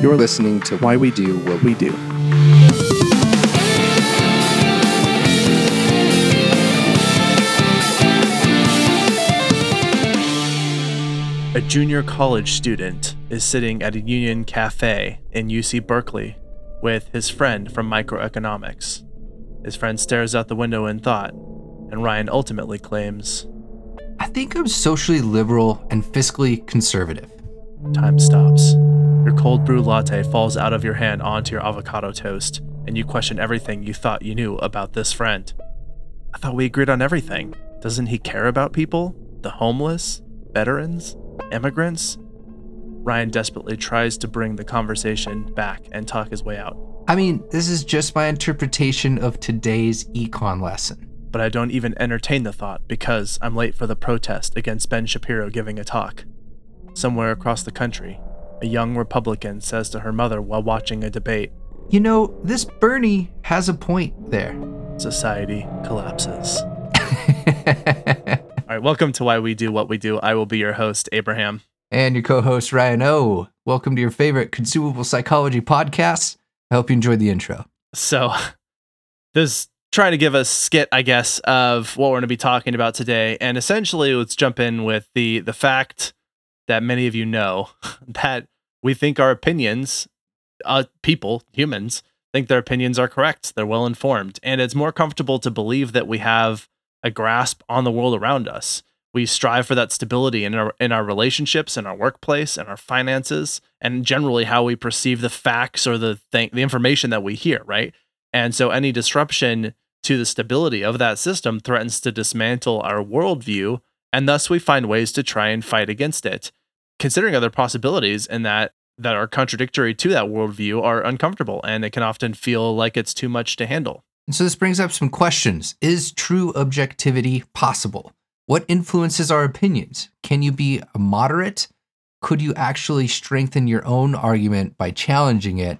You're listening to Why We Do What We Do. A junior college student is sitting at a Union Cafe in UC Berkeley with his friend from microeconomics. His friend stares out the window in thought, and Ryan ultimately claims I think I'm socially liberal and fiscally conservative. Time stops. Your cold brew latte falls out of your hand onto your avocado toast, and you question everything you thought you knew about this friend. I thought we agreed on everything. Doesn't he care about people? The homeless? Veterans? Immigrants? Ryan desperately tries to bring the conversation back and talk his way out. I mean, this is just my interpretation of today's econ lesson. but I don't even entertain the thought because I'm late for the protest against Ben Shapiro giving a talk. Somewhere across the country, a young Republican says to her mother while watching a debate You know, this Bernie has a point there. Society collapses. All right, welcome to Why We Do What We Do. I will be your host, Abraham. and your co host, Ryan O. Welcome to your favorite consumable psychology podcast. I hope you enjoyed the intro. So, this trying to give a skit, I guess, of what we're going to be talking about today, and essentially, let's jump in with the the fact that many of you know that we think our opinions, uh, people, humans, think their opinions are correct. They're well informed, and it's more comfortable to believe that we have a grasp on the world around us. We strive for that stability in our in our relationships, in our workplace, in our finances, and generally how we perceive the facts or the thing, the information that we hear. Right, and so any disruption to the stability of that system threatens to dismantle our worldview, and thus we find ways to try and fight against it. Considering other possibilities and that that are contradictory to that worldview are uncomfortable, and it can often feel like it's too much to handle. And so this brings up some questions. Is true objectivity possible? What influences our opinions? Can you be a moderate? Could you actually strengthen your own argument by challenging it?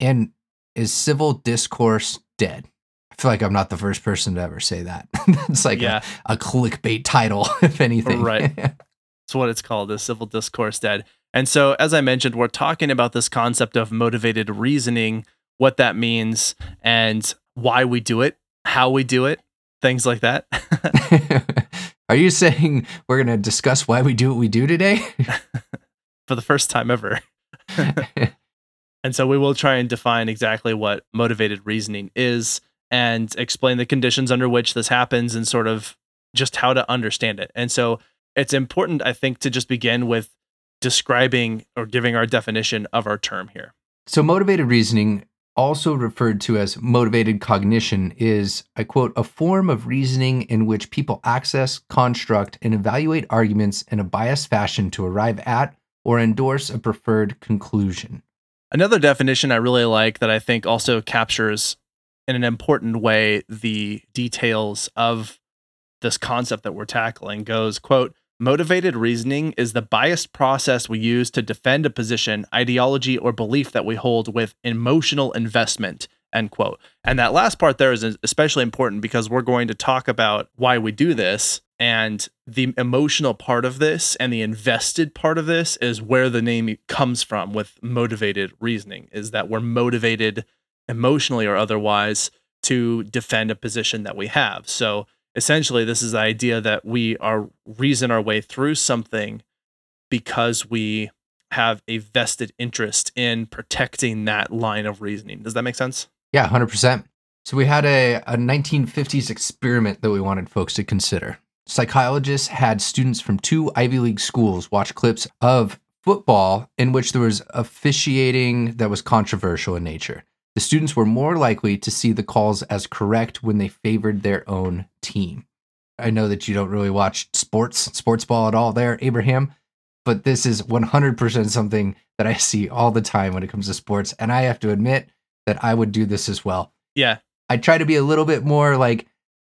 And is civil discourse dead? I feel like I'm not the first person to ever say that. That's like yeah, a, a clickbait title, if anything. Right. That's what it's called, the civil discourse dead. And so, as I mentioned, we're talking about this concept of motivated reasoning, what that means, and why we do it, how we do it, things like that. Are you saying we're going to discuss why we do what we do today? For the first time ever. and so, we will try and define exactly what motivated reasoning is and explain the conditions under which this happens and sort of just how to understand it. And so, it's important, I think, to just begin with describing or giving our definition of our term here. So, motivated reasoning, also referred to as motivated cognition, is, I quote, a form of reasoning in which people access, construct, and evaluate arguments in a biased fashion to arrive at or endorse a preferred conclusion. Another definition I really like that I think also captures in an important way the details of this concept that we're tackling goes, quote, Motivated reasoning is the biased process we use to defend a position, ideology, or belief that we hold with emotional investment. End quote. And that last part there is especially important because we're going to talk about why we do this. And the emotional part of this and the invested part of this is where the name comes from with motivated reasoning, is that we're motivated emotionally or otherwise to defend a position that we have. So essentially this is the idea that we are reason our way through something because we have a vested interest in protecting that line of reasoning. Does that make sense? Yeah, 100%. So, we had a, a 1950s experiment that we wanted folks to consider. Psychologists had students from two Ivy League schools watch clips of football in which there was officiating that was controversial in nature. The students were more likely to see the calls as correct when they favored their own team. I know that you don't really watch sports, sports ball at all there, Abraham, but this is 100% something that I see all the time when it comes to sports. And I have to admit that I would do this as well. Yeah. I try to be a little bit more like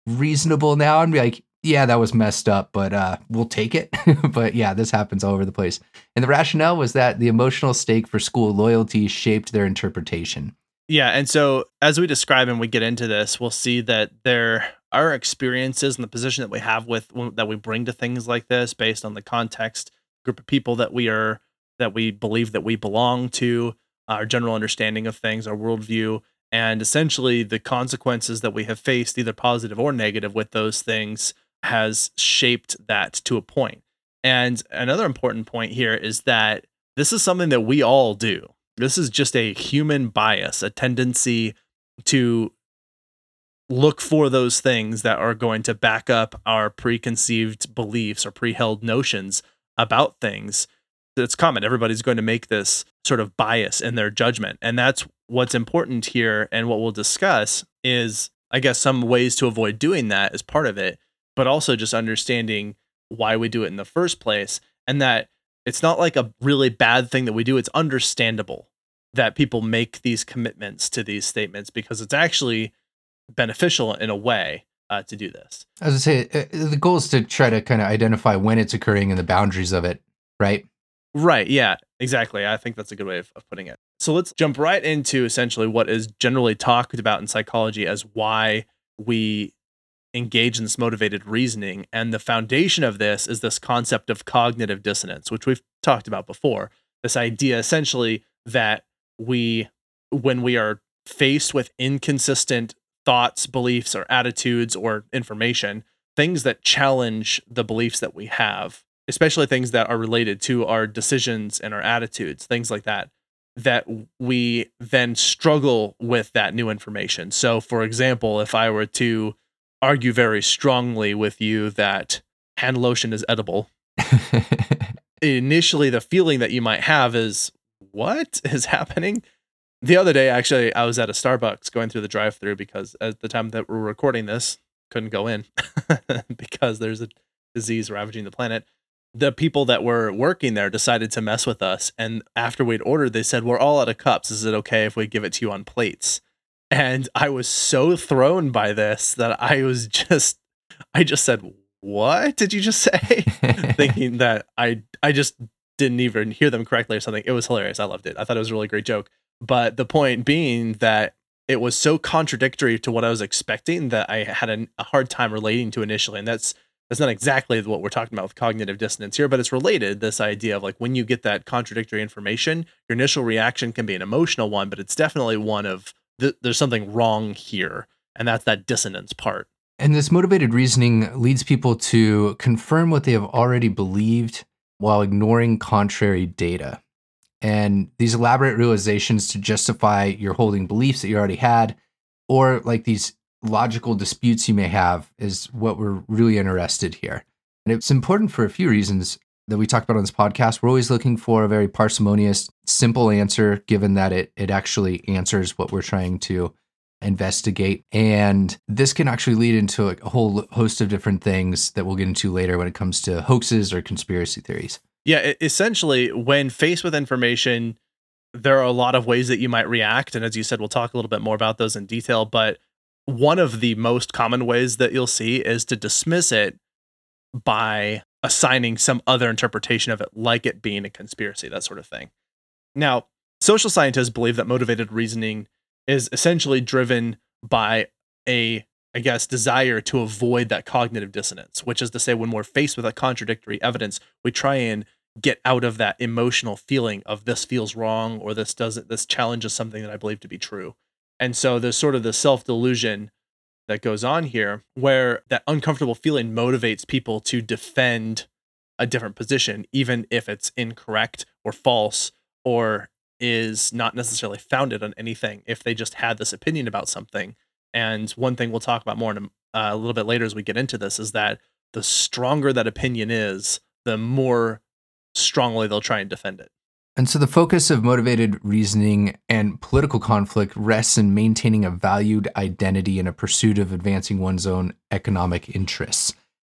reasonable now and be like, yeah, that was messed up, but uh, we'll take it. but yeah, this happens all over the place. And the rationale was that the emotional stake for school loyalty shaped their interpretation. Yeah, and so as we describe and we get into this, we'll see that there are experiences and the position that we have with that we bring to things like this based on the context, group of people that we are that we believe that we belong to, our general understanding of things, our worldview, and essentially the consequences that we have faced, either positive or negative, with those things has shaped that to a point. And another important point here is that this is something that we all do. This is just a human bias, a tendency to look for those things that are going to back up our preconceived beliefs or pre-held notions about things. It's common. Everybody's going to make this sort of bias in their judgment. And that's what's important here and what we'll discuss is i guess some ways to avoid doing that as part of it but also just understanding why we do it in the first place and that it's not like a really bad thing that we do it's understandable that people make these commitments to these statements because it's actually beneficial in a way uh, to do this. As I say, uh, the goal is to try to kind of identify when it's occurring and the boundaries of it, right? Right. Yeah, exactly. I think that's a good way of, of putting it. So let's jump right into essentially what is generally talked about in psychology as why we engage in this motivated reasoning. And the foundation of this is this concept of cognitive dissonance, which we've talked about before. This idea essentially that we, when we are faced with inconsistent thoughts, beliefs, or attitudes or information, things that challenge the beliefs that we have, especially things that are related to our decisions and our attitudes, things like that, that we then struggle with that new information. So, for example, if I were to argue very strongly with you that hand lotion is edible, initially the feeling that you might have is, what is happening? the other day, actually, I was at a Starbucks going through the drive-through because at the time that we're recording this, couldn't go in because there's a disease ravaging the planet. The people that were working there decided to mess with us, and after we'd ordered, they said, "We're all out of cups. Is it okay if we give it to you on plates?" And I was so thrown by this that I was just, I just said, "What did you just say?" Thinking that I, I just didn't even hear them correctly or something. It was hilarious. I loved it. I thought it was a really great joke. But the point being that it was so contradictory to what I was expecting that I had a, a hard time relating to initially. And that's that's not exactly what we're talking about with cognitive dissonance here, but it's related. This idea of like when you get that contradictory information, your initial reaction can be an emotional one, but it's definitely one of th- there's something wrong here, and that's that dissonance part. And this motivated reasoning leads people to confirm what they have already believed while ignoring contrary data. And these elaborate realizations to justify your holding beliefs that you already had, or like these logical disputes you may have, is what we're really interested here. And it's important for a few reasons that we talked about on this podcast. We're always looking for a very parsimonious, simple answer, given that it it actually answers what we're trying to investigate. And this can actually lead into a whole host of different things that we'll get into later when it comes to hoaxes or conspiracy theories. Yeah, essentially, when faced with information, there are a lot of ways that you might react. And as you said, we'll talk a little bit more about those in detail. But one of the most common ways that you'll see is to dismiss it by assigning some other interpretation of it, like it being a conspiracy, that sort of thing. Now, social scientists believe that motivated reasoning is essentially driven by a I guess, desire to avoid that cognitive dissonance, which is to say, when we're faced with a contradictory evidence, we try and get out of that emotional feeling of this feels wrong or this doesn't, this challenges something that I believe to be true. And so there's sort of the self delusion that goes on here where that uncomfortable feeling motivates people to defend a different position, even if it's incorrect or false or is not necessarily founded on anything. If they just had this opinion about something, and one thing we'll talk about more in a, uh, a little bit later as we get into this is that the stronger that opinion is, the more strongly they'll try and defend it. And so the focus of motivated reasoning and political conflict rests in maintaining a valued identity in a pursuit of advancing one's own economic interests.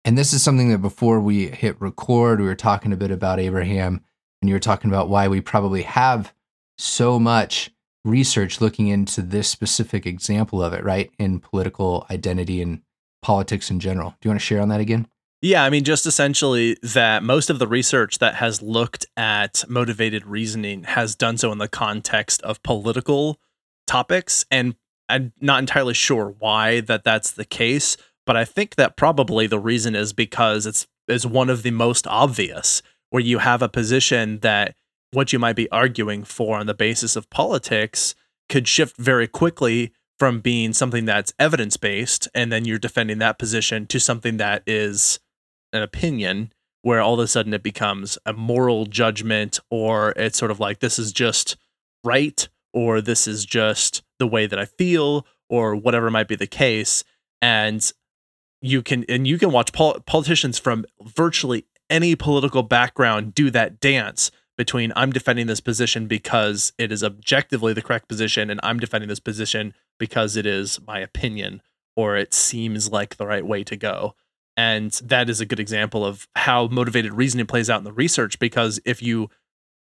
And this is something that before we hit record, we were talking a bit about Abraham, and you were talking about why we probably have so much research looking into this specific example of it, right? In political identity and politics in general. Do you want to share on that again? Yeah, I mean, just essentially that most of the research that has looked at motivated reasoning has done so in the context of political topics. And I'm not entirely sure why that that's the case, but I think that probably the reason is because it's is one of the most obvious where you have a position that what you might be arguing for on the basis of politics could shift very quickly from being something that's evidence based and then you're defending that position to something that is an opinion where all of a sudden it becomes a moral judgment or it's sort of like this is just right or this is just the way that I feel or whatever might be the case and you can and you can watch pol- politicians from virtually any political background do that dance between I'm defending this position because it is objectively the correct position and I'm defending this position because it is my opinion or it seems like the right way to go. And that is a good example of how motivated reasoning plays out in the research because if you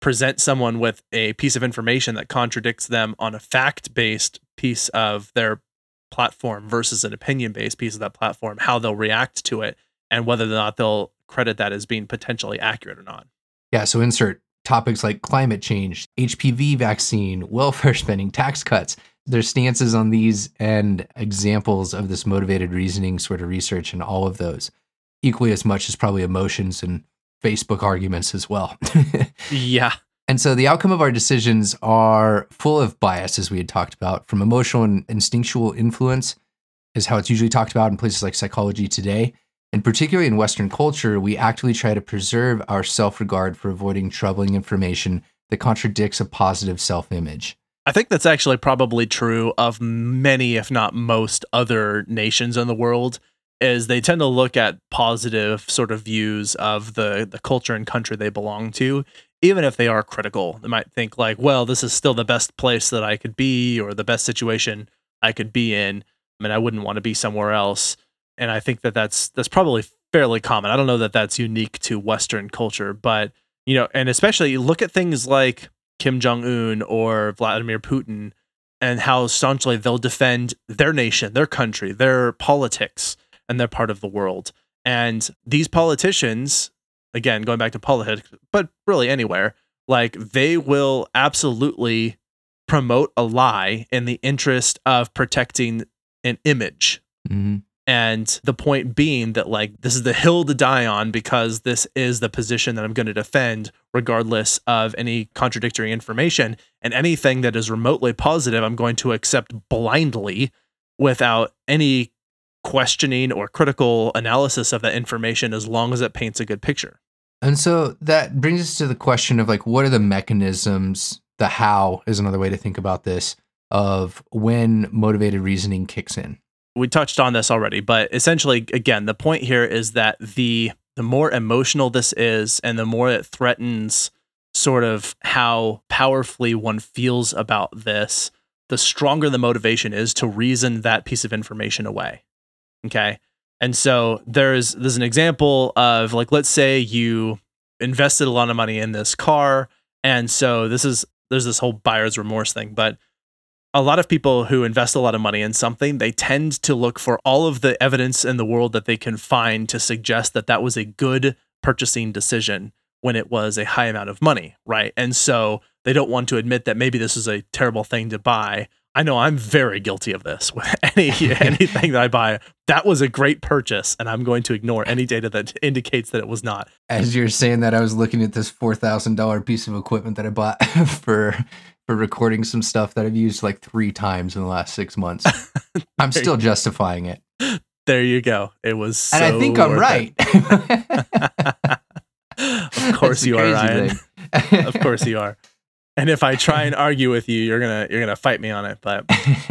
present someone with a piece of information that contradicts them on a fact based piece of their platform versus an opinion based piece of that platform, how they'll react to it and whether or not they'll credit that as being potentially accurate or not. Yeah, so insert topics like climate change, HPV vaccine, welfare spending, tax cuts. Their stances on these and examples of this motivated reasoning sort of research and all of those equally as much as probably emotions and Facebook arguments as well. yeah. And so the outcome of our decisions are full of bias, as we had talked about, from emotional and instinctual influence, is how it's usually talked about in places like psychology today, and particularly in Western culture, we actively try to preserve our self regard for avoiding troubling information that contradicts a positive self image. I think that's actually probably true of many, if not most, other nations in the world. Is they tend to look at positive sort of views of the the culture and country they belong to, even if they are critical. They might think like, well, this is still the best place that I could be, or the best situation I could be in. I mean, I wouldn't want to be somewhere else and I think that that's that's probably fairly common. I don't know that that's unique to Western culture, but you know, and especially look at things like Kim Jong Un or Vladimir Putin, and how staunchly they'll defend their nation, their country, their politics, and their part of the world. And these politicians, again, going back to politics, but really anywhere, like they will absolutely promote a lie in the interest of protecting an image. Mm-hmm. And the point being that, like, this is the hill to die on because this is the position that I'm going to defend, regardless of any contradictory information. And anything that is remotely positive, I'm going to accept blindly without any questioning or critical analysis of that information as long as it paints a good picture. And so that brings us to the question of like, what are the mechanisms? The how is another way to think about this of when motivated reasoning kicks in we touched on this already, but essentially, again, the point here is that the the more emotional this is, and the more it threatens sort of how powerfully one feels about this, the stronger the motivation is to reason that piece of information away. Okay. And so there's there's an example of like let's say you invested a lot of money in this car and so this is there's this whole buyer's remorse thing but a lot of people who invest a lot of money in something, they tend to look for all of the evidence in the world that they can find to suggest that that was a good purchasing decision when it was a high amount of money, right? And so they don't want to admit that maybe this is a terrible thing to buy. I know I'm very guilty of this with any anything that I buy. That was a great purchase, and I'm going to ignore any data that indicates that it was not. As you're saying that, I was looking at this four thousand dollar piece of equipment that I bought for for recording some stuff that I've used like three times in the last six months. I'm still justifying it. There you go. It was, so and I think I'm right. of course you are, Ryan. of course you are. And if I try and argue with you, you're gonna you're gonna fight me on it. But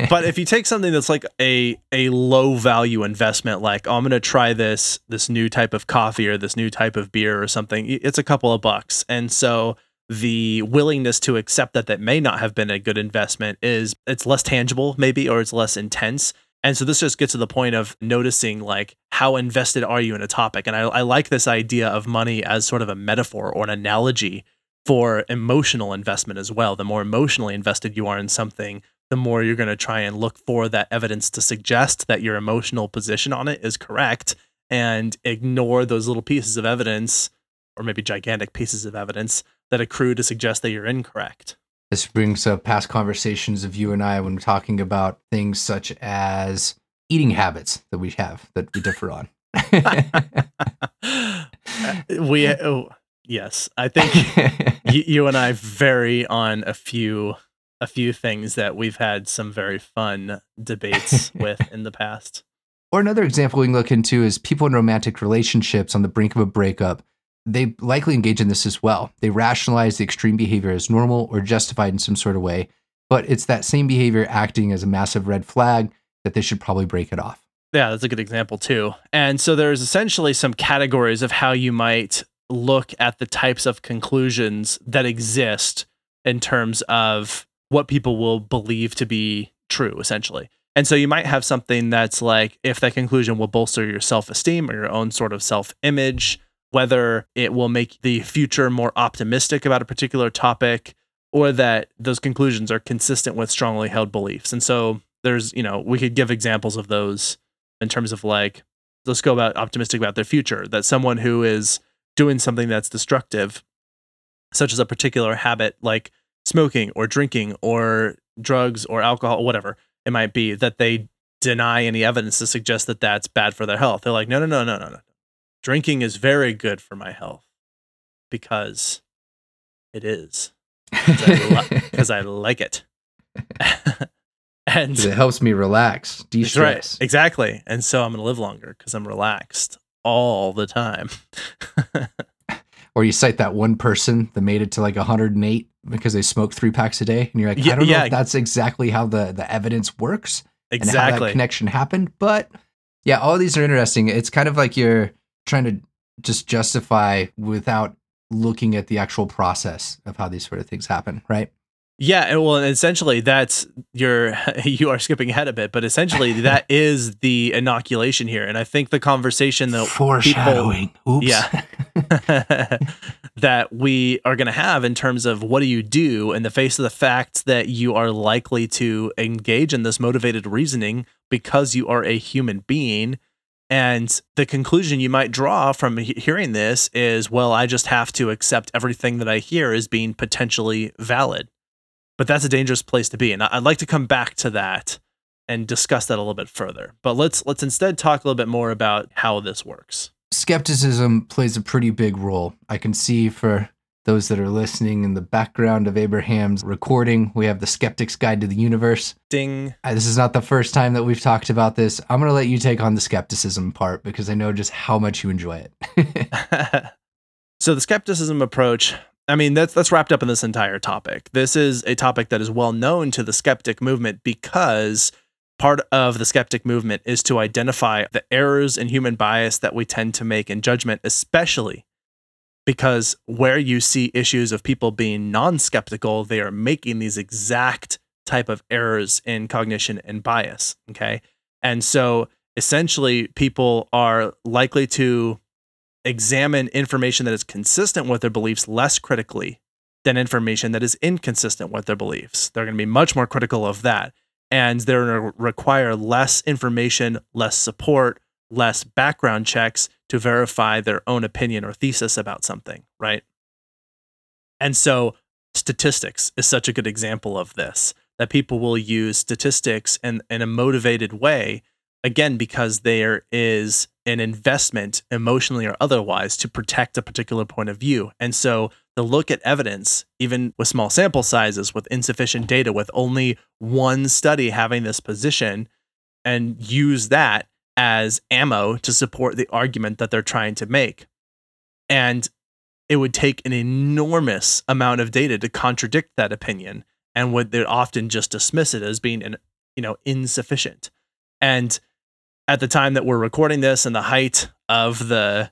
but if you take something that's like a a low value investment, like oh, I'm gonna try this this new type of coffee or this new type of beer or something, it's a couple of bucks, and so the willingness to accept that that may not have been a good investment is it's less tangible maybe or it's less intense. And so this just gets to the point of noticing like how invested are you in a topic? And I, I like this idea of money as sort of a metaphor or an analogy for emotional investment as well. The more emotionally invested you are in something the more you're going to try and look for that evidence to suggest that your emotional position on it is correct and ignore those little pieces of evidence or maybe gigantic pieces of evidence that accrue to suggest that you're incorrect. This brings up past conversations of you and I when we're talking about things such as eating habits that we have that we differ on. we uh, oh, Yes, I think you, you and I vary on a few a few things that we've had some very fun debates with in the past. Or another example we can look into is people in romantic relationships on the brink of a breakup. They likely engage in this as well. They rationalize the extreme behavior as normal or justified in some sort of way, but it's that same behavior acting as a massive red flag that they should probably break it off. Yeah, that's a good example too. And so there's essentially some categories of how you might look at the types of conclusions that exist in terms of what people will believe to be true, essentially. And so you might have something that's like if that conclusion will bolster your self esteem or your own sort of self image, whether it will make the future more optimistic about a particular topic, or that those conclusions are consistent with strongly held beliefs. And so there's, you know, we could give examples of those in terms of like, let's go about optimistic about their future, that someone who is doing something that's destructive, such as a particular habit like smoking or drinking or drugs or alcohol, whatever it might be, that they deny any evidence to suggest that that's bad for their health. They're like, no, no, no, no, no, no. Drinking is very good for my health because it is. Because I, li- I, like it. and it helps me relax, de stress. Right, exactly. And so I'm going to live longer because I'm relaxed all the time. or you cite that one person that made it to like 108 because they smoked three packs a day, and you're like, I don't know yeah. if that's exactly how the the evidence works, exactly and how that connection happened. But yeah, all these are interesting. It's kind of like you're trying to just justify without looking at the actual process of how these sort of things happen, right? Yeah, and well, essentially that's you're you are skipping ahead a bit, but essentially that is the inoculation here, and I think the conversation that foreshadowing, people, Oops. yeah, that we are going to have in terms of what do you do in the face of the fact that you are likely to engage in this motivated reasoning because you are a human being. And the conclusion you might draw from hearing this is, well, I just have to accept everything that I hear as being potentially valid but that's a dangerous place to be. And I'd like to come back to that and discuss that a little bit further. But let's let's instead talk a little bit more about how this works. Skepticism plays a pretty big role. I can see for those that are listening in the background of Abraham's recording, we have the Skeptic's Guide to the Universe. Ding. Uh, this is not the first time that we've talked about this. I'm going to let you take on the skepticism part because I know just how much you enjoy it. so, the skepticism approach I mean, that's that's wrapped up in this entire topic. This is a topic that is well known to the skeptic movement because part of the skeptic movement is to identify the errors in human bias that we tend to make in judgment, especially because where you see issues of people being non-skeptical, they are making these exact type of errors in cognition and bias, okay? And so essentially people are likely to examine information that is consistent with their beliefs less critically than information that is inconsistent with their beliefs. They're going to be much more critical of that. And they're going to require less information, less support, less background checks to verify their own opinion or thesis about something, right? And so statistics is such a good example of this that people will use statistics in, in a motivated way again because there is an investment emotionally or otherwise to protect a particular point of view and so the look at evidence even with small sample sizes with insufficient data with only one study having this position and use that as ammo to support the argument that they're trying to make and it would take an enormous amount of data to contradict that opinion and would they often just dismiss it as being an, you know insufficient and at the time that we're recording this and the height of the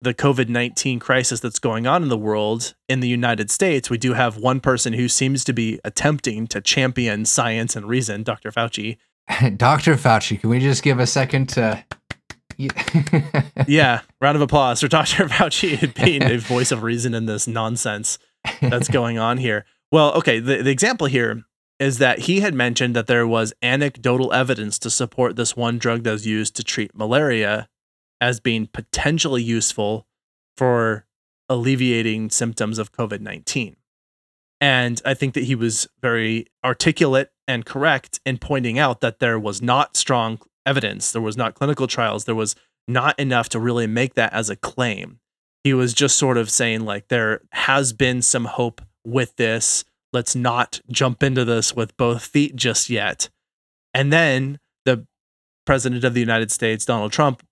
the COVID-19 crisis that's going on in the world in the United States, we do have one person who seems to be attempting to champion science and reason, Dr. Fauci. Dr. Fauci, can we just give a second to yeah, round of applause for Dr. Fauci being a voice of reason in this nonsense that's going on here. Well, okay, the, the example here is that he had mentioned that there was anecdotal evidence to support this one drug that was used to treat malaria as being potentially useful for alleviating symptoms of COVID 19. And I think that he was very articulate and correct in pointing out that there was not strong evidence, there was not clinical trials, there was not enough to really make that as a claim. He was just sort of saying, like, there has been some hope with this. Let's not jump into this with both feet just yet. And then the president of the United States, Donald Trump,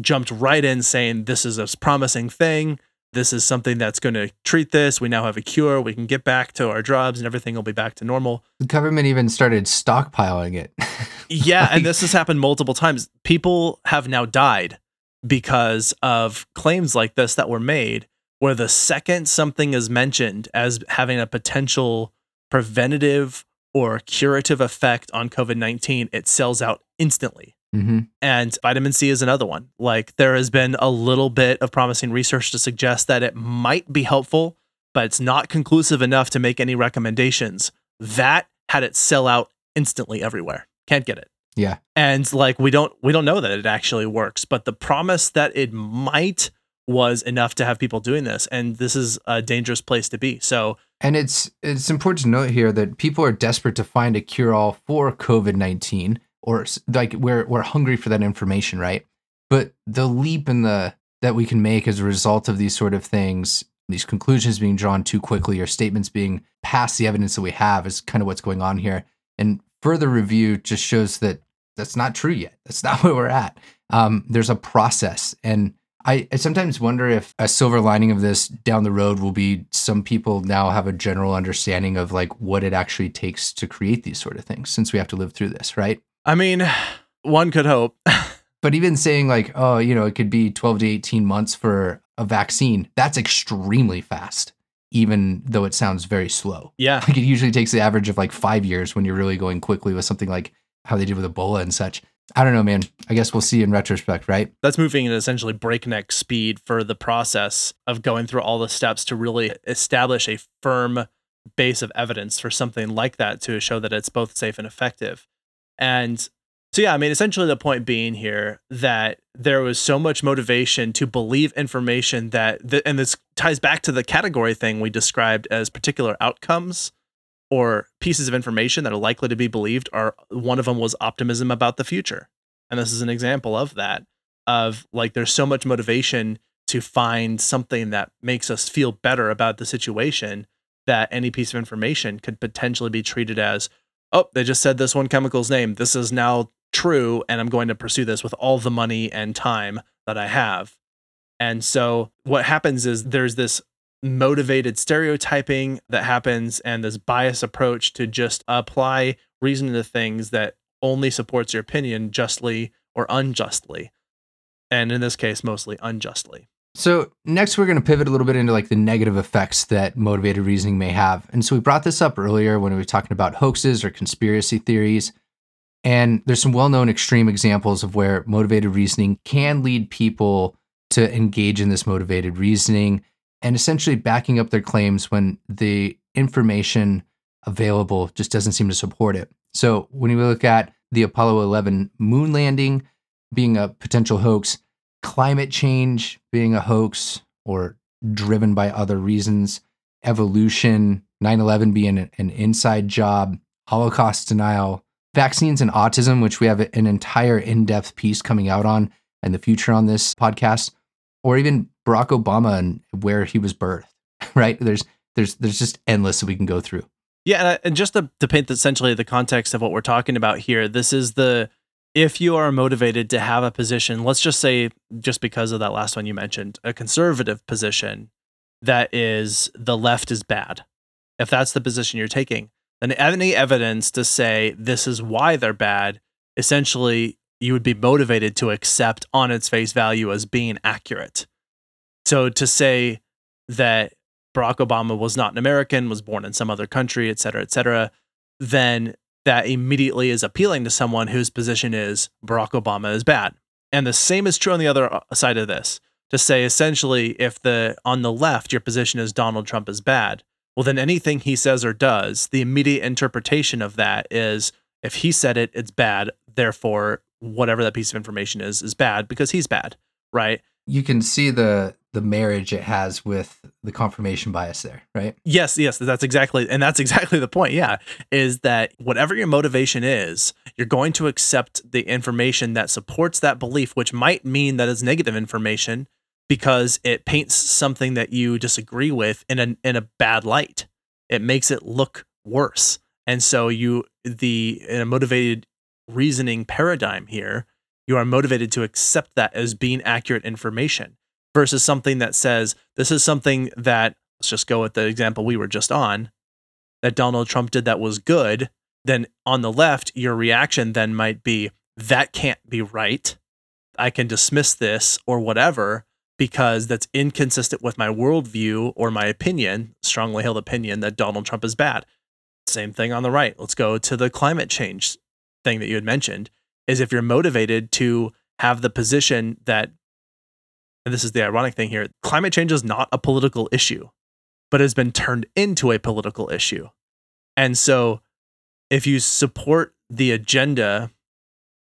jumped right in saying, This is a promising thing. This is something that's going to treat this. We now have a cure. We can get back to our jobs and everything will be back to normal. The government even started stockpiling it. Yeah. and this has happened multiple times. People have now died because of claims like this that were made, where the second something is mentioned as having a potential preventative or curative effect on COVID 19, it sells out instantly. Hmm And vitamin C is another one. Like there has been a little bit of promising research to suggest that it might be helpful, but it's not conclusive enough to make any recommendations. That had it sell out instantly everywhere. Can't get it. Yeah. And like we don't we don't know that it actually works, but the promise that it might was enough to have people doing this and this is a dangerous place to be. So And it's it's important to note here that people are desperate to find a cure all for COVID nineteen, or like we're we're hungry for that information, right? But the leap in the that we can make as a result of these sort of things, these conclusions being drawn too quickly, or statements being past the evidence that we have, is kind of what's going on here. And further review just shows that that's not true yet. That's not where we're at. Um, there's a process, and I, I sometimes wonder if a silver lining of this down the road will be some people now have a general understanding of like what it actually takes to create these sort of things since we have to live through this, right? I mean, one could hope. But even saying like, oh, you know, it could be 12 to 18 months for a vaccine, that's extremely fast, even though it sounds very slow. yeah. Like it usually takes the average of like five years when you're really going quickly with something like how they did with Ebola and such. I don't know, man. I guess we'll see in retrospect, right? that's moving at essentially breakneck speed for the process of going through all the steps to really establish a firm base of evidence for something like that to show that it's both safe and effective. And so, yeah, I mean, essentially the point being here that there was so much motivation to believe information that, th- and this ties back to the category thing we described as particular outcomes or pieces of information that are likely to be believed are one of them was optimism about the future. And this is an example of that of like there's so much motivation to find something that makes us feel better about the situation that any piece of information could potentially be treated as oh they just said this one chemical's name this is now true and i'm going to pursue this with all the money and time that i have and so what happens is there's this motivated stereotyping that happens and this bias approach to just apply reason to things that only supports your opinion justly or unjustly. And in this case, mostly unjustly. So next we're going to pivot a little bit into like the negative effects that motivated reasoning may have. And so we brought this up earlier when we were talking about hoaxes or conspiracy theories. And there's some well-known extreme examples of where motivated reasoning can lead people to engage in this motivated reasoning and essentially backing up their claims when the information available just doesn't seem to support it. So when we look at the Apollo 11 moon landing being a potential hoax, climate change being a hoax or driven by other reasons, evolution, 9 11 being an, inside job, Holocaust denial, vaccines and autism, which we have an entire in depth piece coming out on in the future on this podcast, or even Barack Obama and where he was birthed, right? There's there's there's just endless that we can go through. Yeah, and, and just to, to paint essentially the context of what we're talking about here, this is the if you are motivated to have a position, let's just say, just because of that last one you mentioned, a conservative position that is the left is bad. If that's the position you're taking, then any evidence to say this is why they're bad, essentially, you would be motivated to accept on its face value as being accurate. So to say that Barack Obama was not an American, was born in some other country, et cetera, et cetera, then that immediately is appealing to someone whose position is Barack Obama is bad. And the same is true on the other uh, side of this. To say essentially, if the on the left your position is Donald Trump is bad, well then anything he says or does, the immediate interpretation of that is if he said it, it's bad. Therefore, whatever that piece of information is is bad because he's bad, right? You can see the the marriage it has with the confirmation bias there, right? Yes, yes, that's exactly, and that's exactly the point. Yeah, is that whatever your motivation is, you're going to accept the information that supports that belief, which might mean that it's negative information because it paints something that you disagree with in a in a bad light. It makes it look worse. And so you the in a motivated reasoning paradigm here, you are motivated to accept that as being accurate information versus something that says this is something that let's just go with the example we were just on that Donald Trump did that was good, then on the left, your reaction then might be that can't be right. I can dismiss this or whatever because that's inconsistent with my worldview or my opinion, strongly held opinion that Donald Trump is bad. Same thing on the right. Let's go to the climate change thing that you had mentioned. Is if you're motivated to have the position that, and this is the ironic thing here, climate change is not a political issue, but has been turned into a political issue. And so if you support the agenda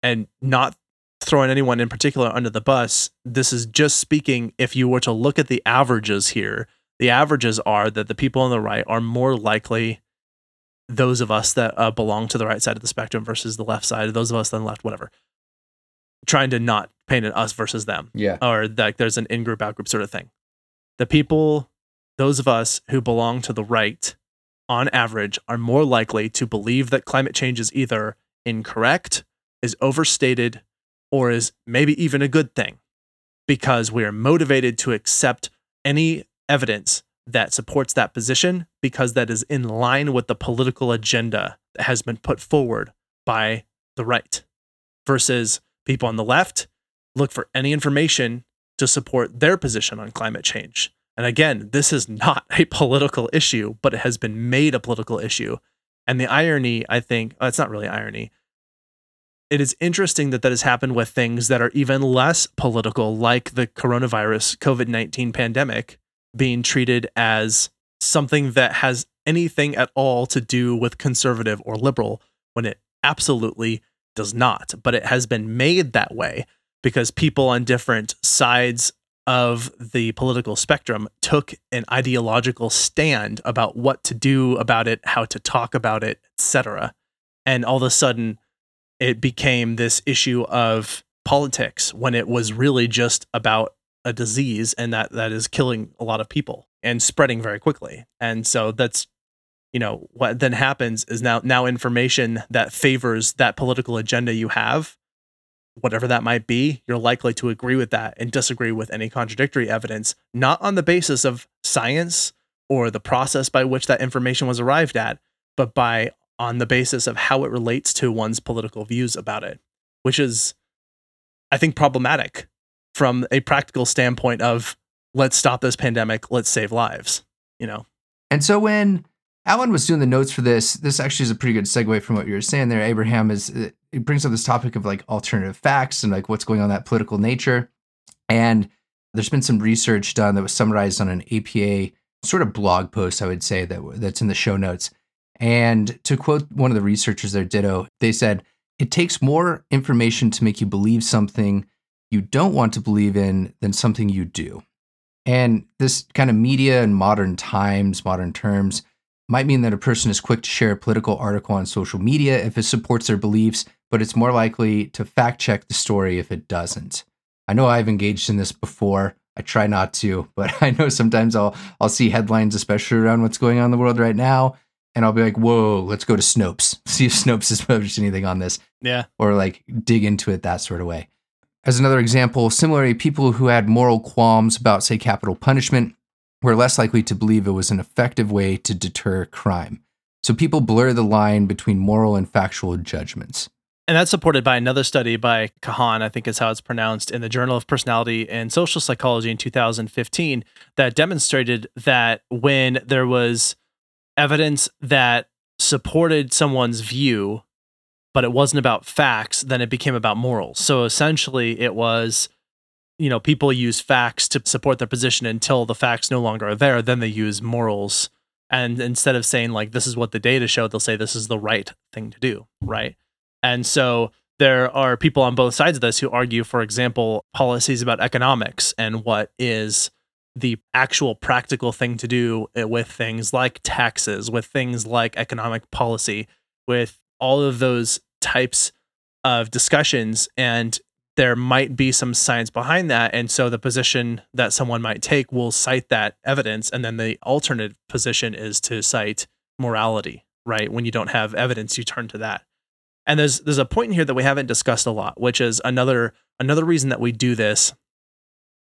and not throwing anyone in particular under the bus, this is just speaking. If you were to look at the averages here, the averages are that the people on the right are more likely those of us that uh, belong to the right side of the spectrum versus the left side, those of us on the left, whatever. Trying to not paint it us versus them. Yeah. Or like there's an in group, out group sort of thing. The people, those of us who belong to the right, on average, are more likely to believe that climate change is either incorrect, is overstated, or is maybe even a good thing because we are motivated to accept any evidence that supports that position because that is in line with the political agenda that has been put forward by the right versus people on the left look for any information to support their position on climate change. And again, this is not a political issue, but it has been made a political issue. And the irony, I think, oh, it's not really irony it is interesting that that has happened with things that are even less political, like the coronavirus COVID 19 pandemic being treated as something that has anything at all to do with conservative or liberal when it absolutely does not. But it has been made that way because people on different sides of the political spectrum took an ideological stand about what to do about it, how to talk about it, etc. And all of a sudden, it became this issue of politics when it was really just about a disease and that that is killing a lot of people and spreading very quickly. And so that's you know what then happens is now now information that favors that political agenda you have whatever that might be you're likely to agree with that and disagree with any contradictory evidence not on the basis of science or the process by which that information was arrived at but by on the basis of how it relates to one's political views about it, which is, I think, problematic from a practical standpoint of let's stop this pandemic, let's save lives, you know? And so when Alan was doing the notes for this, this actually is a pretty good segue from what you were saying there. Abraham is, uh, it brings up this topic of like alternative facts and like what's going on that political nature. And there's been some research done that was summarized on an APA sort of blog post, I would say, that that's in the show notes. And to quote one of the researchers there, Ditto, they said, it takes more information to make you believe something you don't want to believe in than something you do. And this kind of media in modern times, modern terms, might mean that a person is quick to share a political article on social media if it supports their beliefs, but it's more likely to fact check the story if it doesn't. I know I've engaged in this before. I try not to, but I know sometimes I'll I'll see headlines, especially around what's going on in the world right now, and I'll be like, whoa, let's go to Snopes, see if Snopes has published anything on this. Yeah. Or like dig into it that sort of way. As another example, similarly, people who had moral qualms about, say, capital punishment were less likely to believe it was an effective way to deter crime. So people blur the line between moral and factual judgments. And that's supported by another study by Kahan, I think is how it's pronounced, in the Journal of Personality and Social Psychology in 2015, that demonstrated that when there was evidence that supported someone's view, but it wasn't about facts, then it became about morals. So essentially, it was, you know, people use facts to support their position until the facts no longer are there. Then they use morals. And instead of saying, like, this is what the data showed, they'll say, this is the right thing to do. Right. And so there are people on both sides of this who argue, for example, policies about economics and what is the actual practical thing to do eh, with things like taxes, with things like economic policy, with all of those types of discussions. And there might be some science behind that. And so the position that someone might take will cite that evidence. And then the alternate position is to cite morality, right? When you don't have evidence, you turn to that. And there's there's a point in here that we haven't discussed a lot, which is another another reason that we do this.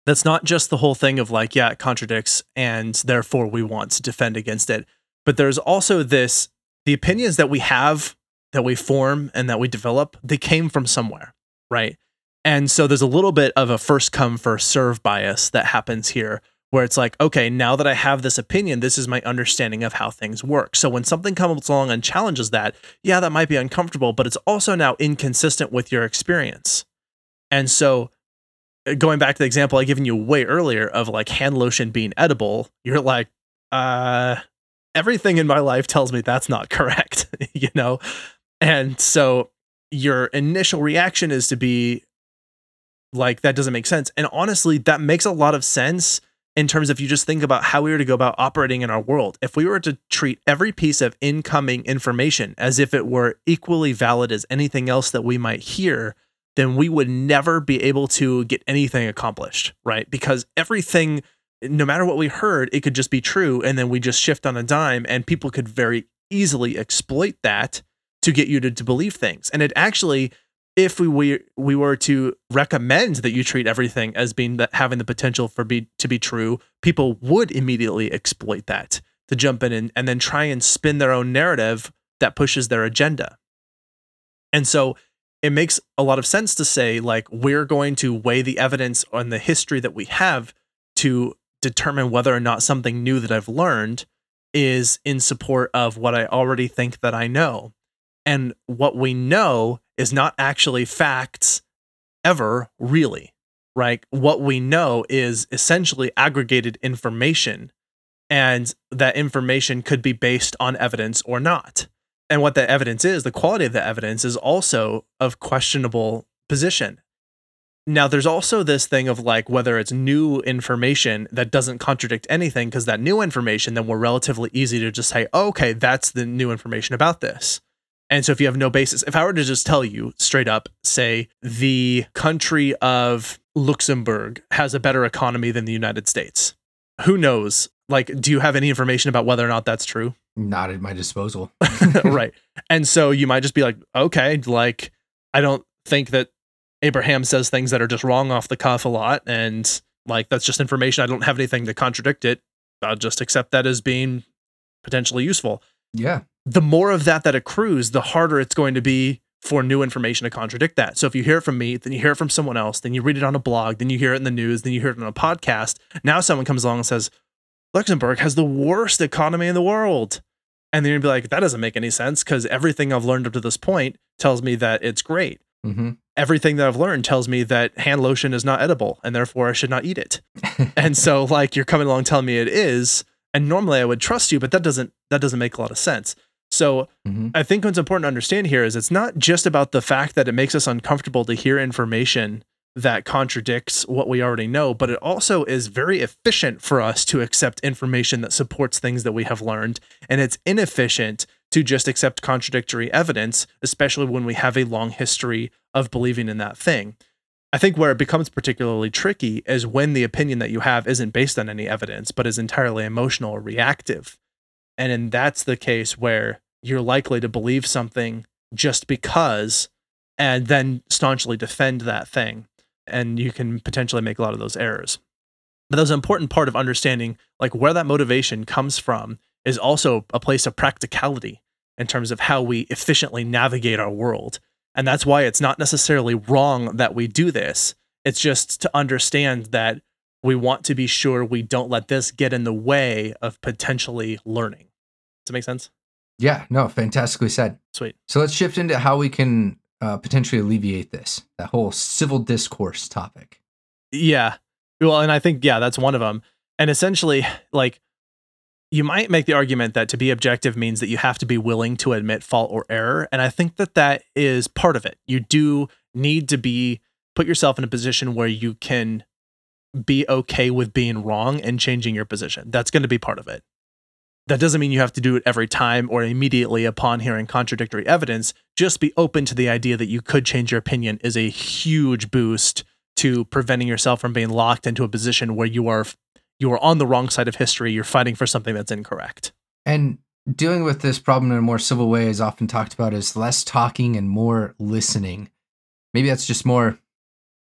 That's not just the whole thing of like, yeah, it contradicts, and therefore we want to defend against it. But there's also this the opinions that we have, that we form, and that we develop, they came from somewhere, right? And so there's a little bit of a first come, first serve bias that happens here where it's like, okay, now that I have this opinion, this is my understanding of how things work. So when something comes along and challenges that, yeah, that might be uncomfortable, but it's also now inconsistent with your experience. And so uh, going back to the example I given you way earlier of like hand lotion being edible, you're like, uh, everything in my life tells me that's not correct, you know? And so your initial reaction is to be like, that doesn't make sense. And honestly, that makes a lot of sense in terms of you just think about how we were to go about operating in our world. If we were to treat every piece of incoming information as if it were equally valid as anything else that we might hear, then we would never be able to get anything accomplished, right? Because everything, no matter what we heard, it could just be true. And then we just shift on a dime, and people could very easily exploit that to get you to, to believe things. And it actually if we, we we were to recommend that you treat everything as being that having the potential for be to be true, people would immediately exploit that to jump in and, and then try and spin their own narrative that pushes their agenda. And so it makes a lot of sense to say like we're going to weigh the evidence on the history that we have to determine whether or not something new that I've learned is in support of what I already think that I know. And what we know is not actually facts ever, really, right? What we know is essentially aggregated information, and that information could be based on evidence or not. And what the evidence is, the quality of the evidence is also of questionable position. Now, there's also this thing of like whether it's new information that doesn't contradict anything, because that new information, then we're relatively easy to just say, okay, that's the new information about this. And so if you have no basis, if I were to just tell you straight up, say the country of Luxembourg has a better economy than the United States, who knows? Like, do you have any information about whether or not that's true? Not at my disposal. right. And so you might just be like, okay, like, I don't think that Abraham says things that are just wrong off the cuff a lot. And like, that's just information. I don't have anything to contradict it. I'll just accept that as being potentially useful. Yeah the more of that that accrues, the harder it's going to be for new information to contradict that. So if you hear it from me, then you hear it from someone else, then you read it on a blog, then you hear it in the news, then you hear it on a podcast. Now someone comes along and says, Luxembourg has the worst economy in the world. And then you'd be like, that doesn't make any sense because everything I've learned up to this point tells me that it's great. Mm-hmm. Everything that I've learned tells me that hand lotion is not edible and therefore I should not eat it. and so like you're coming along telling me it is. And normally I would trust you, but that doesn't that doesn't make a lot of sense. So mm-hmm. I think what's important to understand here is it's not just about the fact that it makes us uncomfortable to hear information that contradicts what we already know, but it also is very efficient for us to accept information that supports things that we have learned. And it's inefficient to just accept contradictory evidence, especially when we have a long history of believing in that thing. I think where it becomes particularly tricky is when the opinion that you have isn't based on any evidence, but is entirely emotional or reactive. And then that's the case where you're likely to believe something just because and then staunchly defend that thing. And you can potentially make a lot of those errors. But that's an important part of understanding like where that motivation comes from is also a place of practicality in terms of how we efficiently navigate our world. And that's why it's not necessarily wrong that we do this. It's just to understand that we want to be sure we don't let this get in the way of potentially learning. Does that make sense? Yeah, no, fantastically said. Sweet. So let's shift into how we can uh, potentially alleviate this, that whole civil discourse topic. Yeah. Well, and I think, yeah, that's one of them. And essentially, like, you might make the argument that to be objective means that you have to be willing to admit fault or error. And I think that that is part of it. You do need to be, put yourself in a position where you can be okay with being wrong and changing your position. That's going to be part of it. That doesn't mean you have to do it every time or immediately upon hearing contradictory evidence. Just be open to the idea that you could change your opinion is a huge boost to preventing yourself from being locked into a position where you are you are on the wrong side of history. You're fighting for something that's incorrect. And dealing with this problem in a more civil way is often talked about as less talking and more listening. Maybe that's just more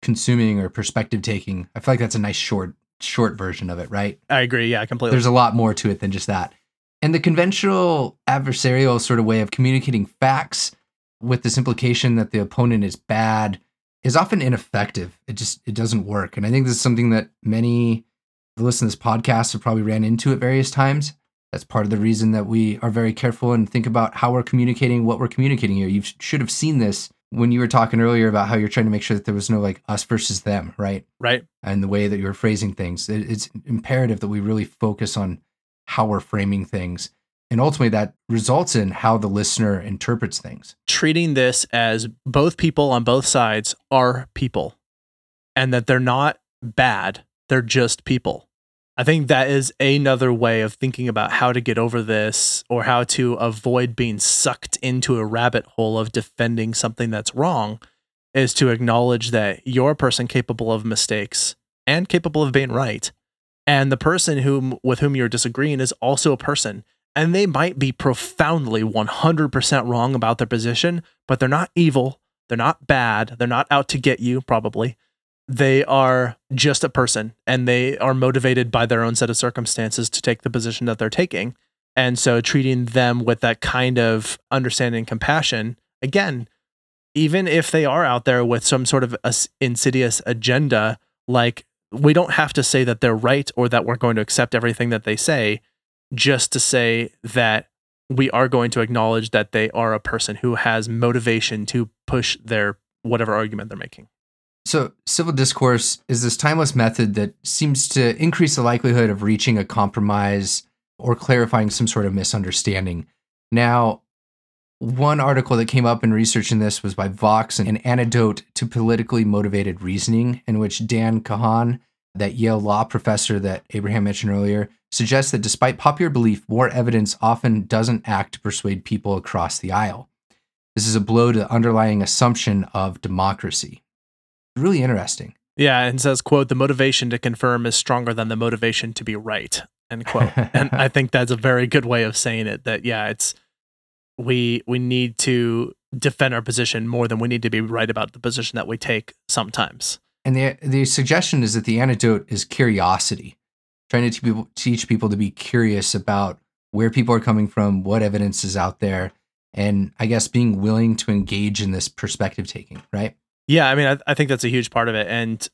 consuming or perspective taking. I feel like that's a nice short short version of it, right? I agree. Yeah, completely. There's a lot more to it than just that. And the conventional adversarial sort of way of communicating facts with this implication that the opponent is bad is often ineffective. It just it doesn't work. And I think this is something that many who listeners to this podcast have probably ran into at various times. That's part of the reason that we are very careful and think about how we're communicating what we're communicating here. You should have seen this when you were talking earlier about how you're trying to make sure that there was no like us versus them, right? Right. And the way that you were phrasing things. It's imperative that we really focus on how we're framing things. And ultimately, that results in how the listener interprets things. Treating this as both people on both sides are people and that they're not bad, they're just people. I think that is another way of thinking about how to get over this or how to avoid being sucked into a rabbit hole of defending something that's wrong is to acknowledge that you're a person capable of mistakes and capable of being right. And the person whom with whom you're disagreeing is also a person. And they might be profoundly 100% wrong about their position, but they're not evil. They're not bad. They're not out to get you, probably they are just a person and they are motivated by their own set of circumstances to take the position that they're taking. And so treating them with that kind of understanding and compassion, again, even if they are out there with some sort of insidious agenda, like we don't have to say that they're right or that we're going to accept everything that they say, just to say that we are going to acknowledge that they are a person who has motivation to push their whatever argument they're making. So, civil discourse is this timeless method that seems to increase the likelihood of reaching a compromise or clarifying some sort of misunderstanding. Now, one article that came up in researching this was by Vox, an antidote to politically motivated reasoning, in which Dan Kahan, that Yale law professor that Abraham mentioned earlier, suggests that despite popular belief, more evidence often doesn't act to persuade people across the aisle. This is a blow to the underlying assumption of democracy really interesting. Yeah, and says, quote, the motivation to confirm is stronger than the motivation to be right, end quote. and I think that's a very good way of saying it that yeah, it's we we need to defend our position more than we need to be right about the position that we take sometimes. And the the suggestion is that the antidote is curiosity, trying to teach people, teach people to be curious about where people are coming from, what evidence is out there, and I guess being willing to engage in this perspective taking, right? Yeah, I mean, I, I think that's a huge part of it, and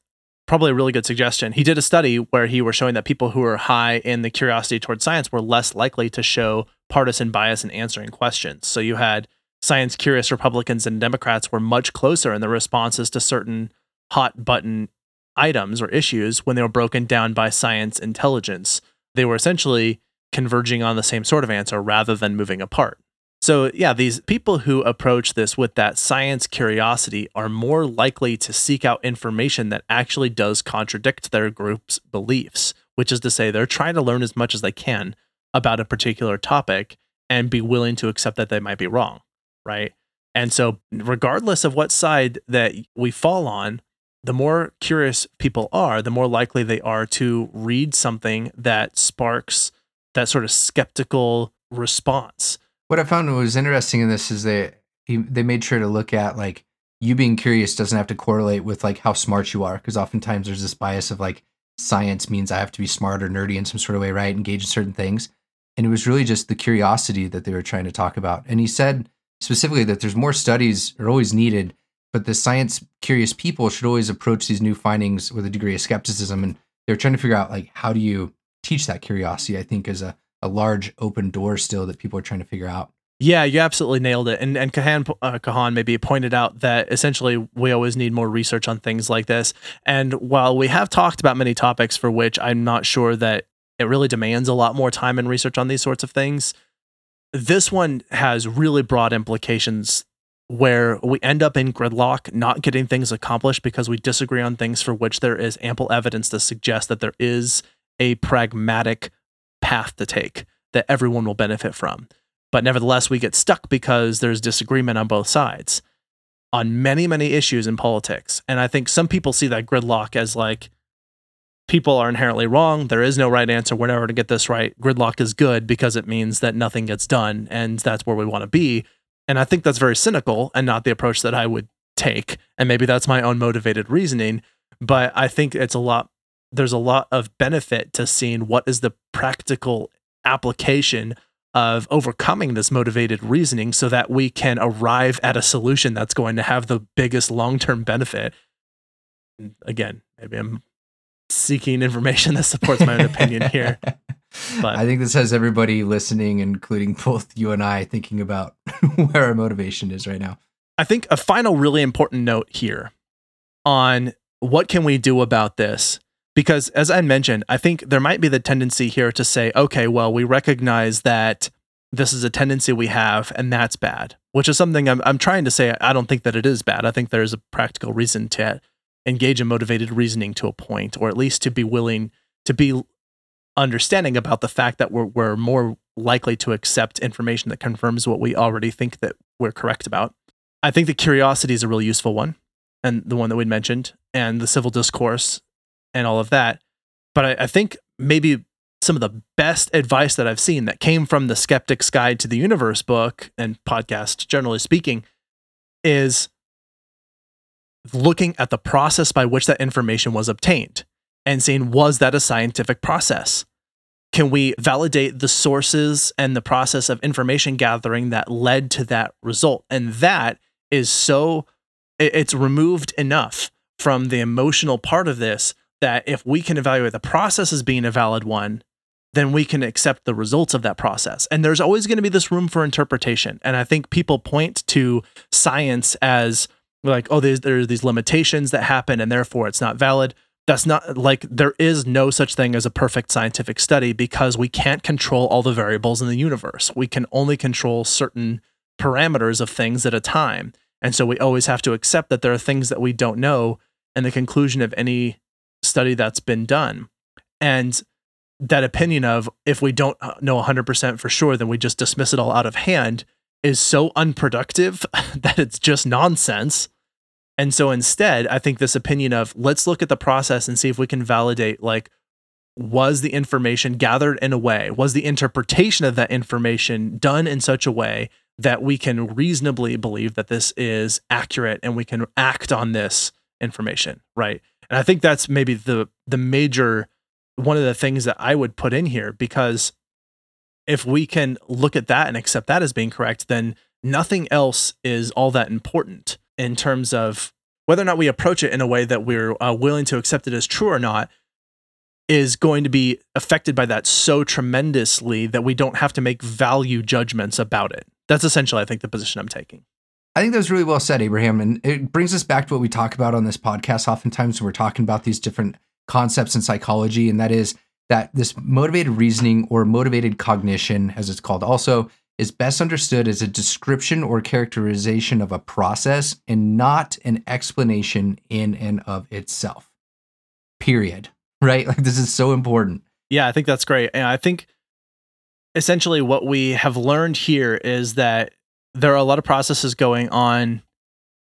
probably a really good suggestion. He did a study where he was showing that people who were high in the curiosity towards science were less likely to show partisan bias in answering questions. So you had science curious Republicans and Democrats were much closer in their responses to certain hot button items or issues when they were broken down by science intelligence. They were essentially converging on the same sort of answer rather than moving apart. So, yeah, these people who approach this with that science curiosity are more likely to seek out information that actually does contradict their group's beliefs, which is to say, they're trying to learn as much as they can about a particular topic and be willing to accept that they might be wrong, right? And so, regardless of what side that we fall on, the more curious people are, the more likely they are to read something that sparks that sort of skeptical response what I found was interesting in this is they they made sure to look at like you being curious doesn't have to correlate with like how smart you are because oftentimes there's this bias of like science means I have to be smart or nerdy in some sort of way, right? Engage in certain things. And it was really just the curiosity that they were trying to talk about. And he said specifically that there's more studies are always needed, but the science curious people should always approach these new findings with a degree of skepticism. And they're trying to figure out like how do you teach that curiosity, I think is a a large open door still that people are trying to figure out. Yeah, you absolutely nailed it. And and Kahan uh, Kahan maybe pointed out that essentially we always need more research on things like this. And while we have talked about many topics for which I'm not sure that it really demands a lot more time and research on these sorts of things, this one has really broad implications where we end up in gridlock, not getting things accomplished because we disagree on things for which there is ample evidence to suggest that there is a pragmatic path to take. that everyone will benefit from. But nevertheless, we get stuck because there's disagreement on both sides on many, many issues in politics. And I think some people see that gridlock as like people are inherently wrong. There is no right answer. We're never to get this right. Gridlock is good because it means that nothing gets done. And that's where we want to be. And I think that's very cynical and not the approach that I would take. And maybe that's my own motivated reasoning. But I think it's a lot, there's a lot of benefit to seeing what is the practical application of overcoming this motivated reasoning so that we can arrive at a solution that's going to have the biggest long term benefit. Again, maybe I'm seeking information that supports my own opinion here. But I think this has everybody listening, including both you and I, thinking about where our motivation is right now. I think a final really important note here on what can we do about this because as I mentioned, I think there might be the tendency here to say, okay, well, we recognize that this is a tendency we have and that's bad, which is something I'm, I'm trying to say. I don't think that it is bad. I think there's a practical reason to engage in motivated reasoning to a point, or at least to be willing to be understanding about the fact that we're, we're more likely to accept information that confirms what we already think that we're correct about. I think the curiosity is a really useful one and the one that we mentioned and the civil discourse and all of that. But I, I think maybe some of the best advice that I've seen that came from the Skeptic's Guide to the Universe book and podcast, generally speaking, is looking at the process by which that information was obtained and saying, was that a scientific process? Can we validate the sources and the process of information gathering that led to that result? And that is so, it's removed enough from the emotional part of this that if we can evaluate the process as being a valid one, then we can accept the results of that process. And there's always going to be this room for interpretation. And I think people point to science as like, oh, there's, there's these limitations that happen and therefore it's not valid. That's not like there is no such thing as a perfect scientific study because we can't control all the variables in the universe. We can only control certain parameters of things at a time. And so we always have to accept that there are things that we don't know. And the conclusion of any study that's been done. And that opinion of if we don't know 100% for sure, then we just dismiss it all out of hand is so unproductive that it's just nonsense. And so instead, I think this opinion of let's look at the process and see if we can validate like, was the information gathered in a way, was the interpretation of that information done in such a way that we can reasonably believe that this is accurate and we can act on this information, right? And I think that's maybe the the major one of the things that I would put in here because if we can look at that and accept that as being correct, then nothing else is all that important in terms of whether or not we approach it in a way that we're uh, willing to accept it as true or not is going to be affected by that so tremendously that we don't have to make value judgments about it. That's essentially, I think, the position I'm taking. I think that was really well said, Abraham. And it brings us back to what we talk about on this podcast oftentimes when we're talking about these different concepts in psychology. And that is that this motivated reasoning or motivated cognition, as it's called also, is best understood as a description or characterization of a process and not an explanation in and of itself. Period. Right? Like this is so important. Yeah, I think that's great. And I think essentially what we have learned here is that there are a lot of processes going on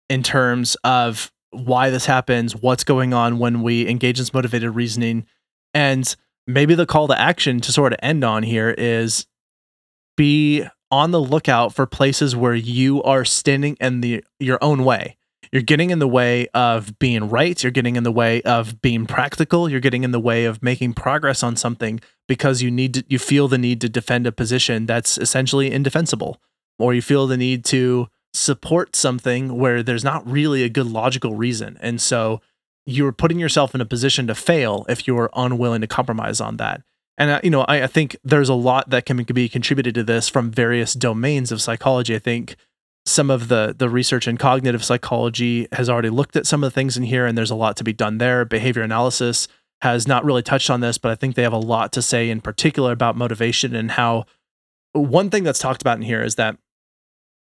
in terms of why this happens, what's going on when we engage in this motivated reasoning. And maybe the call to action to sort of end on here is be on the lookout for places where you are standing in the your own way. You're getting in the way of being right, you're getting in the way of being practical, you're getting in the way of making progress on something because you need to, you feel the need to defend a position that's essentially indefensible or you feel the need to support something where there's not really a good logical reason. And so you're putting yourself in a position to fail if you're unwilling to compromise on that. And uh, you know, I, I, think there's a lot that can be contributed to this from various domains of psychology. I think some of the the research in cognitive psychology has already looked at some of the things in here, and there's a lot to be done there. Behavior analysis has not really touched on this, but I think they have a lot to say in particular about motivation and how one thing that's talked about in here is that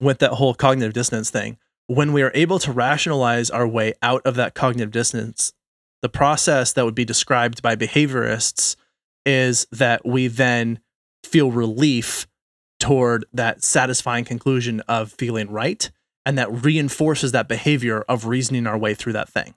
with that whole cognitive dissonance thing, when we are able to rationalize our way out of that cognitive dissonance, the process that would be described by behaviorists is that we then feel relief toward that satisfying conclusion of feeling right. And that reinforces that behavior of reasoning our way through that thing.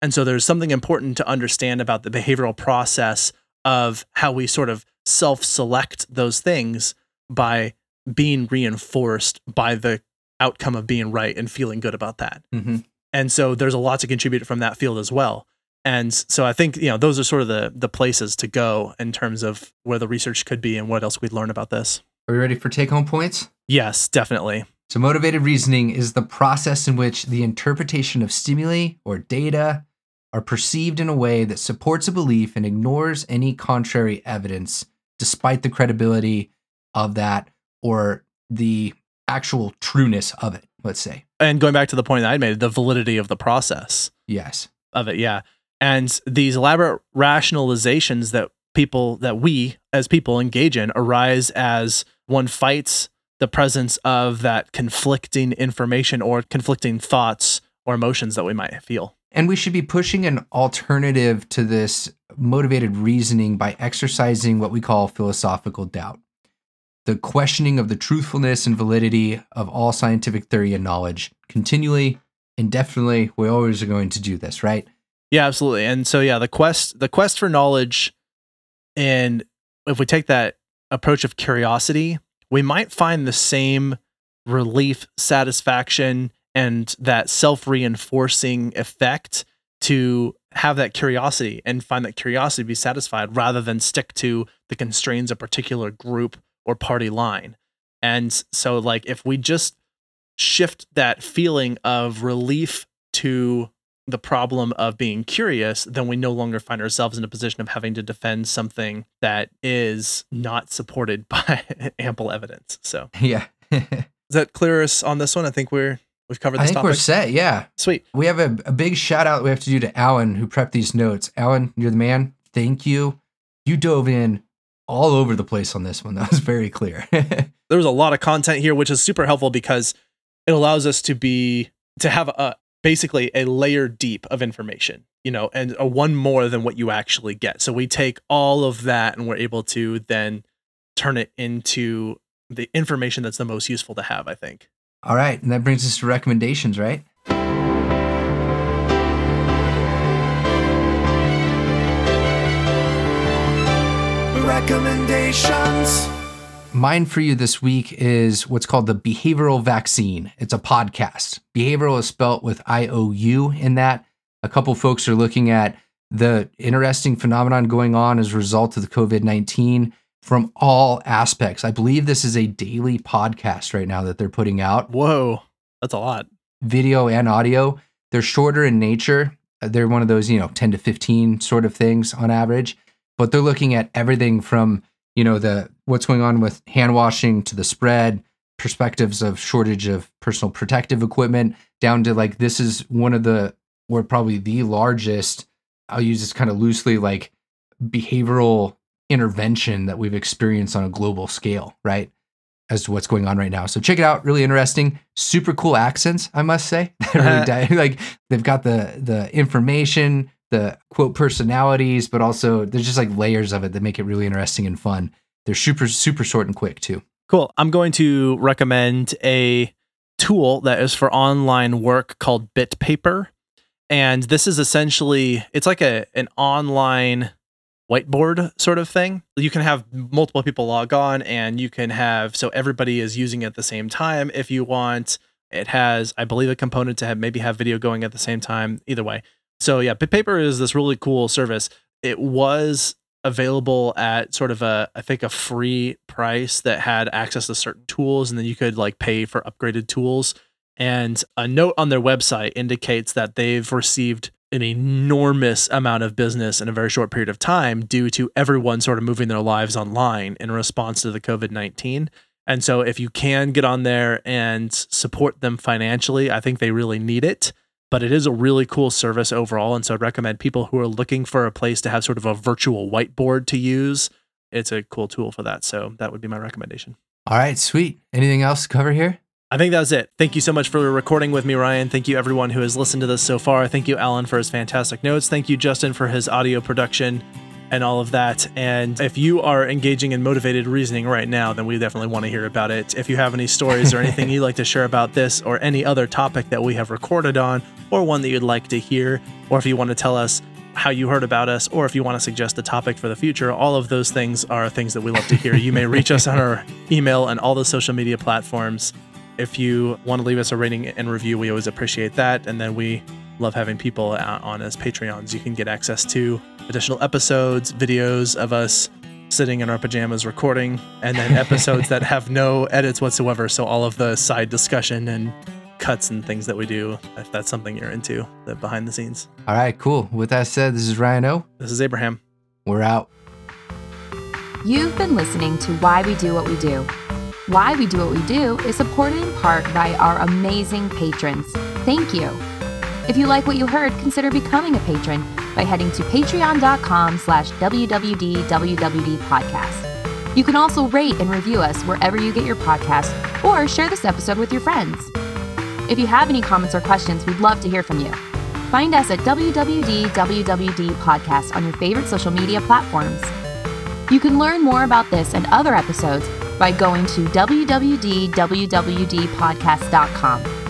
And so there's something important to understand about the behavioral process of how we sort of self select those things by being reinforced by the outcome of being right and feeling good about that. Mm-hmm. And so there's a lot to contribute from that field as well. And so I think, you know, those are sort of the the places to go in terms of where the research could be and what else we'd learn about this. Are we ready for take home points? Yes, definitely. So, motivated reasoning is the process in which the interpretation of stimuli or data are perceived in a way that supports a belief and ignores any contrary evidence, despite the credibility of that or the actual trueness of it, let's say. And going back to the point that I made, the validity of the process Yes. of it, yeah. And these elaborate rationalizations that people that we as people engage in arise as one fights the presence of that conflicting information or conflicting thoughts or emotions that we might feel. And we should be pushing an alternative to this motivated reasoning by exercising what we call philosophical doubt. The questioning of the truthfulness and validity of all scientific theory and knowledge continually, indefinitely. We always are going to do this, right? Yeah, absolutely. And so yeah, the quest the quest for knowledge and if we take that approach of curiosity, we might find the same relief, satisfaction and that self-reinforcing effect to have that curiosity and find that curiosity be satisfied rather than stick to the constraints of particular group or party line. And so like if we just shift that feeling of relief to the problem of being curious, then we no longer find ourselves in a position of having to defend something that is not supported by ample evidence. So, Yeah. is that clear us on this one? I think we're we've covered I this think we're set. Yeah. Sweet. We have a, a big shout out we have to do to Alan who prepped these notes. Alan, you're the man. Thank you. You dove in all over the place on this one. That was very clear. There's a lot of content here, which is super helpful because it allows us to be to have a basically a layer deep of information, you know, and a one more than what you actually get. So we take all of that and we're able to then turn it into the information that's the most useful to have, I think. all right. And that brings us to recommendations, right? Recommendations. Mine for you this week is what's called the Behavioral Vaccine. It's a podcast. Behavioral is spelt with I O U in that. A couple folks are looking at the interesting phenomenon going on as a result of the COVID 19 from all aspects. I believe this is a daily podcast right now that they're putting out, Whoa, that's a lot. video and audio. They're shorter in nature. They're one of those, you know, 10 to 15 sort of things on average, but they're looking at everything from you know the what's going on with hand washing to the spread perspectives of shortage of personal protective equipment down to like this is one of the or probably the largest i'll use this kind of loosely like behavioral intervention that we've experienced on a global scale right as to what's going on right now. So check it out really interesting. Super cool accents i must say. Really di- like they've got the the information the quote personalities, but also there's just like layers of it that make it really interesting and fun. They're super, super short and quick too. Cool. I'm going to recommend a tool that is for online work called BitPaper. And this is essentially it's like a an online whiteboard sort of thing. You can have multiple people log on and you can have so everybody is using it at the same time if you want. It has, I believe, a component to have maybe have video going at the same time. Either way. So yeah, BitPaper is this really cool service. It was available at sort of a I think a free price that had access to certain tools and then you could like pay for upgraded tools. And a note on their website indicates that they've received an enormous amount of business in a very short period of time due to everyone sort of moving their lives online in response to the COVID 19. And so, if you can get on there and support them financially, I think they really need it. But it is a really cool service overall. And so, I'd recommend people who are looking for a place to have sort of a virtual whiteboard to use. It's a cool tool for that. So, that would be my recommendation. All right, sweet. Anything else to cover here? I think that was it. Thank you so much for recording with me, Ryan. Thank you, everyone who has listened to this so far. Thank you, Alan, for his fantastic notes. Thank you, Justin, for his audio production. And all of that. And if you are engaging in motivated reasoning right now, then we definitely want to hear about it. If you have any stories or anything you'd like to share about this or any other topic that we have recorded on, or one that you'd like to hear, or if you want to tell us how you heard about us, or if you want to suggest a topic for the future, all of those things are things that we love to hear. You may reach us on our email and all the social media platforms. If you want to leave us a rating and review, we always appreciate that. And then we love having people on as Patreons. You can get access to additional episodes, videos of us sitting in our pajamas recording, and then episodes that have no edits whatsoever. So all of the side discussion and cuts and things that we do, if that's something you're into, the behind the scenes. All right, cool. With that said, this is Ryan O. This is Abraham. We're out. You've been listening to Why We Do What We Do. Why We Do What We Do is supported in part by our amazing patrons. Thank you. If you like what you heard, consider becoming a patron by heading to patreon.com slash wwdwwd podcast. You can also rate and review us wherever you get your podcast or share this episode with your friends. If you have any comments or questions, we'd love to hear from you. Find us at WWDWWD Podcast on your favorite social media platforms. You can learn more about this and other episodes by going to www.wwdpodcast.com.